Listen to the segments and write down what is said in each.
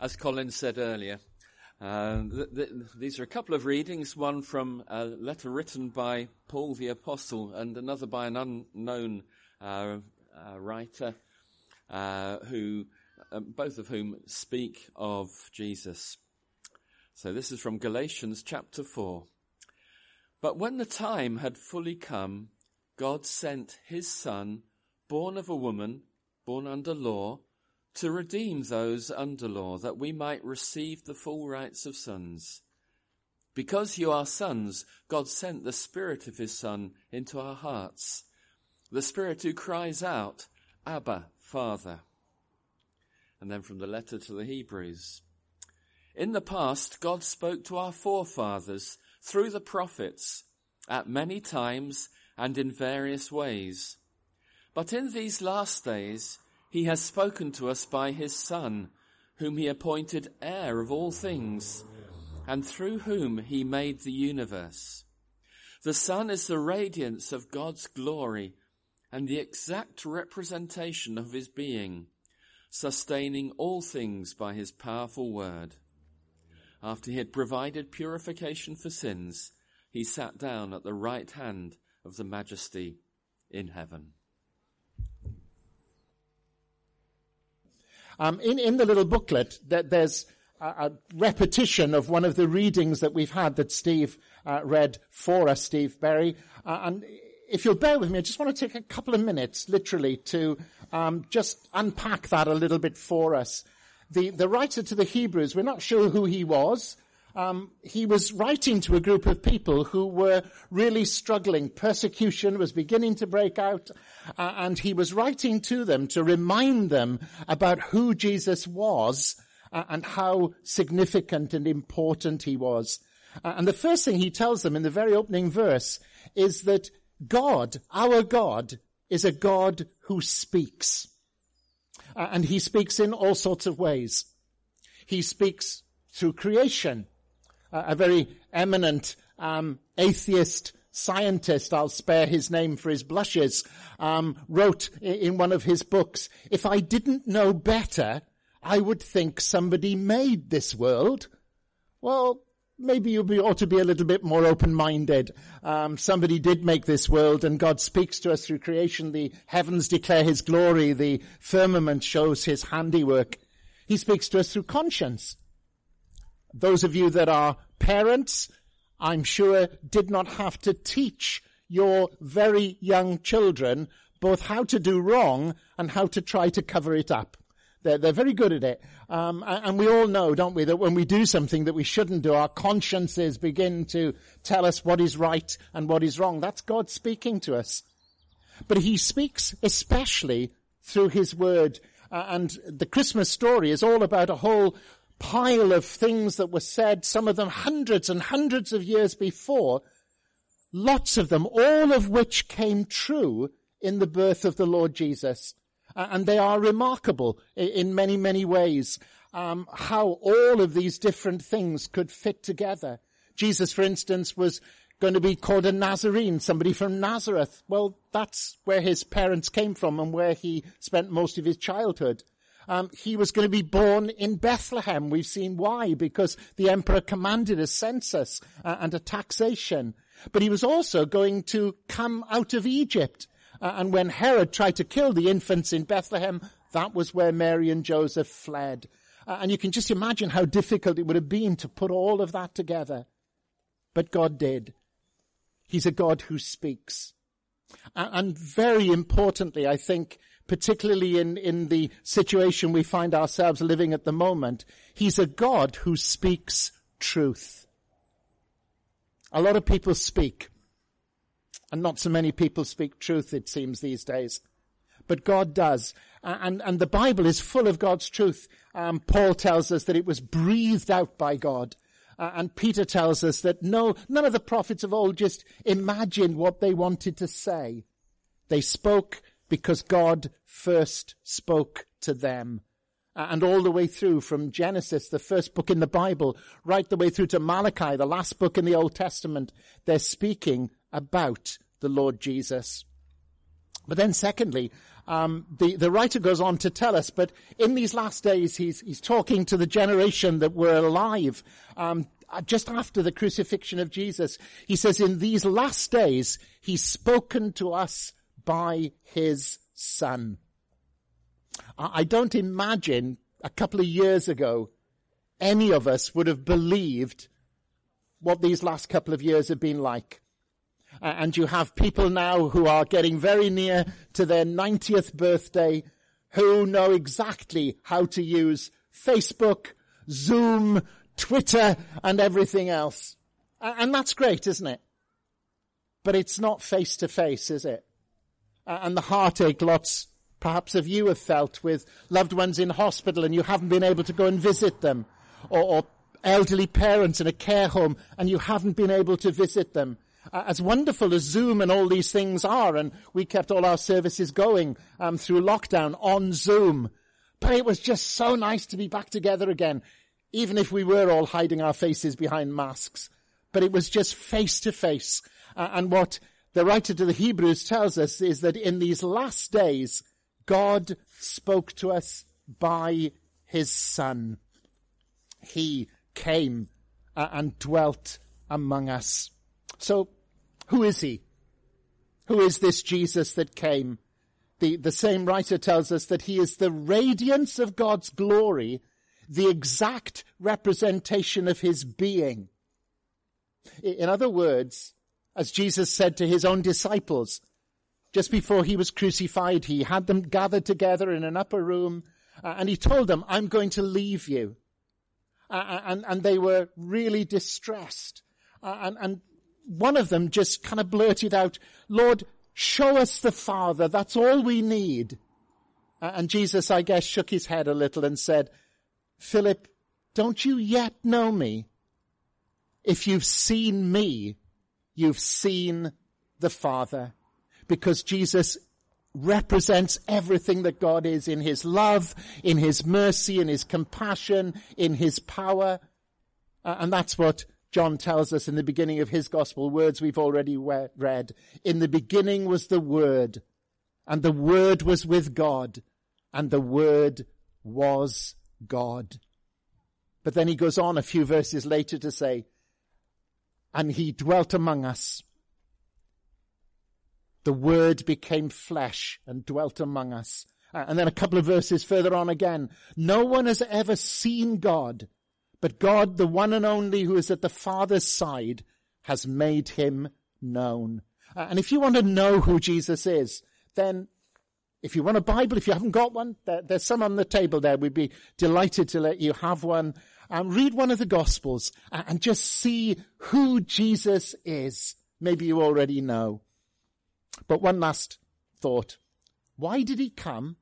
as Colin said earlier, uh, th- th- these are a couple of readings, one from a letter written by Paul the Apostle and another by an unknown uh, uh, writer, uh, who, uh, both of whom speak of Jesus. So this is from Galatians chapter 4. But when the time had fully come, God sent his son, born of a woman, born under law, to redeem those under law, that we might receive the full rights of sons. Because you are sons, God sent the Spirit of His Son into our hearts, the Spirit who cries out, Abba, Father. And then from the letter to the Hebrews. In the past, God spoke to our forefathers through the prophets at many times and in various ways. But in these last days, he has spoken to us by his Son, whom he appointed heir of all things, and through whom he made the universe. The Son is the radiance of God's glory and the exact representation of his being, sustaining all things by his powerful word. After he had provided purification for sins, he sat down at the right hand of the majesty in heaven. Um, in, in the little booklet, that there's a, repetition of one of the readings that we've had that Steve uh, read for us, Steve Berry. Uh, and if you'll bear with me, I just want to take a couple of minutes, literally, to um, just unpack that a little bit for us. The, the writer to the Hebrews, we're not sure who he was. Um, he was writing to a group of people who were really struggling. Persecution was beginning to break out, uh, and he was writing to them to remind them about who Jesus was uh, and how significant and important he was. Uh, and the first thing he tells them in the very opening verse is that God, our God, is a God who speaks. Uh, and he speaks in all sorts of ways. He speaks through creation a very eminent um, atheist scientist, I'll spare his name for his blushes, um, wrote in one of his books, if I didn't know better, I would think somebody made this world. Well, maybe you ought to be a little bit more open-minded. Um, somebody did make this world and God speaks to us through creation. The heavens declare his glory. The firmament shows his handiwork. He speaks to us through conscience. Those of you that are parents, I'm sure did not have to teach your very young children both how to do wrong and how to try to cover it up. They're, they're very good at it. Um, and we all know, don't we, that when we do something that we shouldn't do, our consciences begin to tell us what is right and what is wrong. That's God speaking to us. But He speaks especially through His Word. Uh, and the Christmas story is all about a whole pile of things that were said, some of them hundreds and hundreds of years before, lots of them, all of which came true in the birth of the Lord Jesus. and they are remarkable in many, many ways. Um, how all of these different things could fit together. Jesus, for instance, was going to be called a Nazarene, somebody from Nazareth. Well, that's where his parents came from and where he spent most of his childhood. Um, he was going to be born in Bethlehem. We've seen why, because the emperor commanded a census uh, and a taxation. But he was also going to come out of Egypt. Uh, and when Herod tried to kill the infants in Bethlehem, that was where Mary and Joseph fled. Uh, and you can just imagine how difficult it would have been to put all of that together. But God did. He's a God who speaks. And very importantly, I think, particularly in, in the situation we find ourselves living at the moment, He's a God who speaks truth. A lot of people speak, and not so many people speak truth, it seems, these days. But God does. And, and the Bible is full of God's truth. Um, Paul tells us that it was breathed out by God. Uh, and Peter tells us that no, none of the prophets of old just imagined what they wanted to say. They spoke because God first spoke to them. And all the way through from Genesis, the first book in the Bible, right the way through to Malachi, the last book in the Old Testament, they're speaking about the Lord Jesus. But then secondly, um, the, the writer goes on to tell us, but in these last days, he's, he's talking to the generation that were alive um, just after the crucifixion of Jesus. He says, in these last days, he's spoken to us by his son. I, don't imagine a couple of years ago any of us would have believed what these last couple of years have been like and you have people now who are getting very near to their 90th birthday who know exactly how to use Facebook, Zoom, Twitter, and everything else. And that's great, isn't it? But it's not face to face, is it? Uh, and the heartache lots perhaps of you have felt with loved ones in hospital and you haven't been able to go and visit them or, or elderly parents in a care home and you haven't been able to visit them uh, as wonderful as Zoom and all these things are, and we kept all our services going um, through lockdown on Zoom, but it was just so nice to be back together again, even if we were all hiding our faces behind masks. But it was just face to face. Uh, and what the writer to the Hebrews tells us is that in these last days, God spoke to us by his son. He came uh, and dwelt among us. So who is he? Who is this Jesus that came? The, the same writer tells us that he is the radiance of God's glory, the exact representation of his being. In other words, as Jesus said to his own disciples, just before he was crucified, he had them gathered together in an upper room, uh, and he told them, I'm going to leave you. Uh, and, and they were really distressed. Uh, and, and one of them just kind of blurted out, Lord, show us the Father. That's all we need. And Jesus, I guess, shook his head a little and said, Philip, don't you yet know me? If you've seen me, you've seen the Father. Because Jesus represents everything that God is in His love, in His mercy, in His compassion, in His power. Uh, and that's what John tells us in the beginning of his gospel, words we've already read. In the beginning was the Word, and the Word was with God, and the Word was God. But then he goes on a few verses later to say, and he dwelt among us. The Word became flesh and dwelt among us. And then a couple of verses further on again, no one has ever seen God, but God, the one and only who is at the Father's side, has made him known. And if you want to know who Jesus is, then if you want a Bible, if you haven't got one, there, there's some on the table there. We'd be delighted to let you have one. Um, read one of the Gospels and, and just see who Jesus is. Maybe you already know. But one last thought. Why did he come?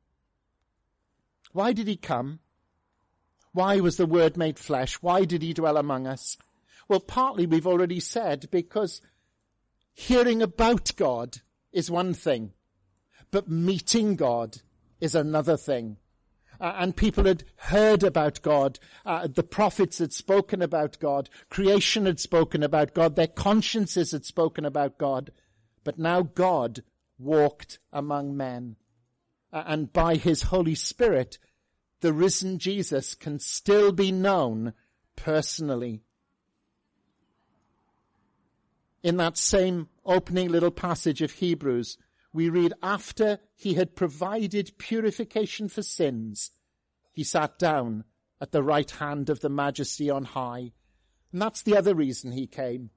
Why did he come? Why was the Word made flesh? Why did He dwell among us? Well, partly we've already said because hearing about God is one thing, but meeting God is another thing. Uh, and people had heard about God. Uh, the prophets had spoken about God. Creation had spoken about God. Their consciences had spoken about God. But now God walked among men. Uh, and by his Holy Spirit, the risen Jesus can still be known personally. In that same opening little passage of Hebrews, we read, after he had provided purification for sins, he sat down at the right hand of the majesty on high. And that's the other reason he came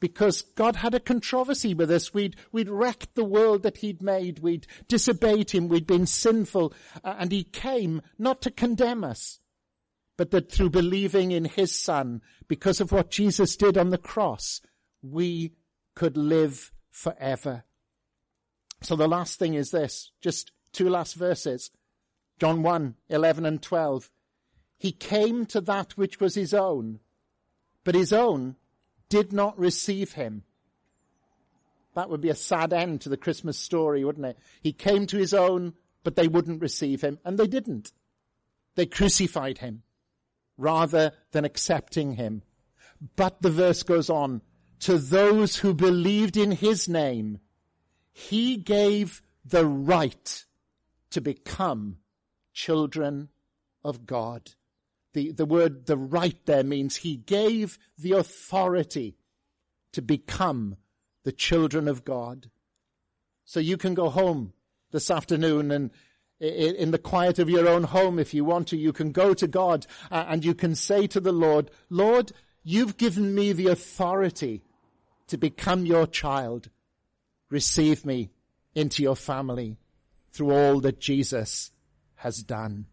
because God had a controversy with us. We'd, we'd wrecked the world that he'd made. We'd disobeyed him. We'd been sinful. Uh, and he came not to condemn us, but that through believing in his son, because of what Jesus did on the cross, we could live forever. So the last thing is this, just two last verses. John 1, 11 and 12. He came to that which was his own, but his own did not receive him. That would be a sad end to the Christmas story, wouldn't it? He came to his own, but they wouldn't receive him, and they didn't. They crucified him rather than accepting him. But the verse goes on, to those who believed in his name, he gave the right to become children of God. The, the word, the right there means he gave the authority to become the children of God. So you can go home this afternoon and in the quiet of your own home, if you want to, you can go to God uh, and you can say to the Lord, Lord, you've given me the authority to become your child. Receive me into your family through all that Jesus has done.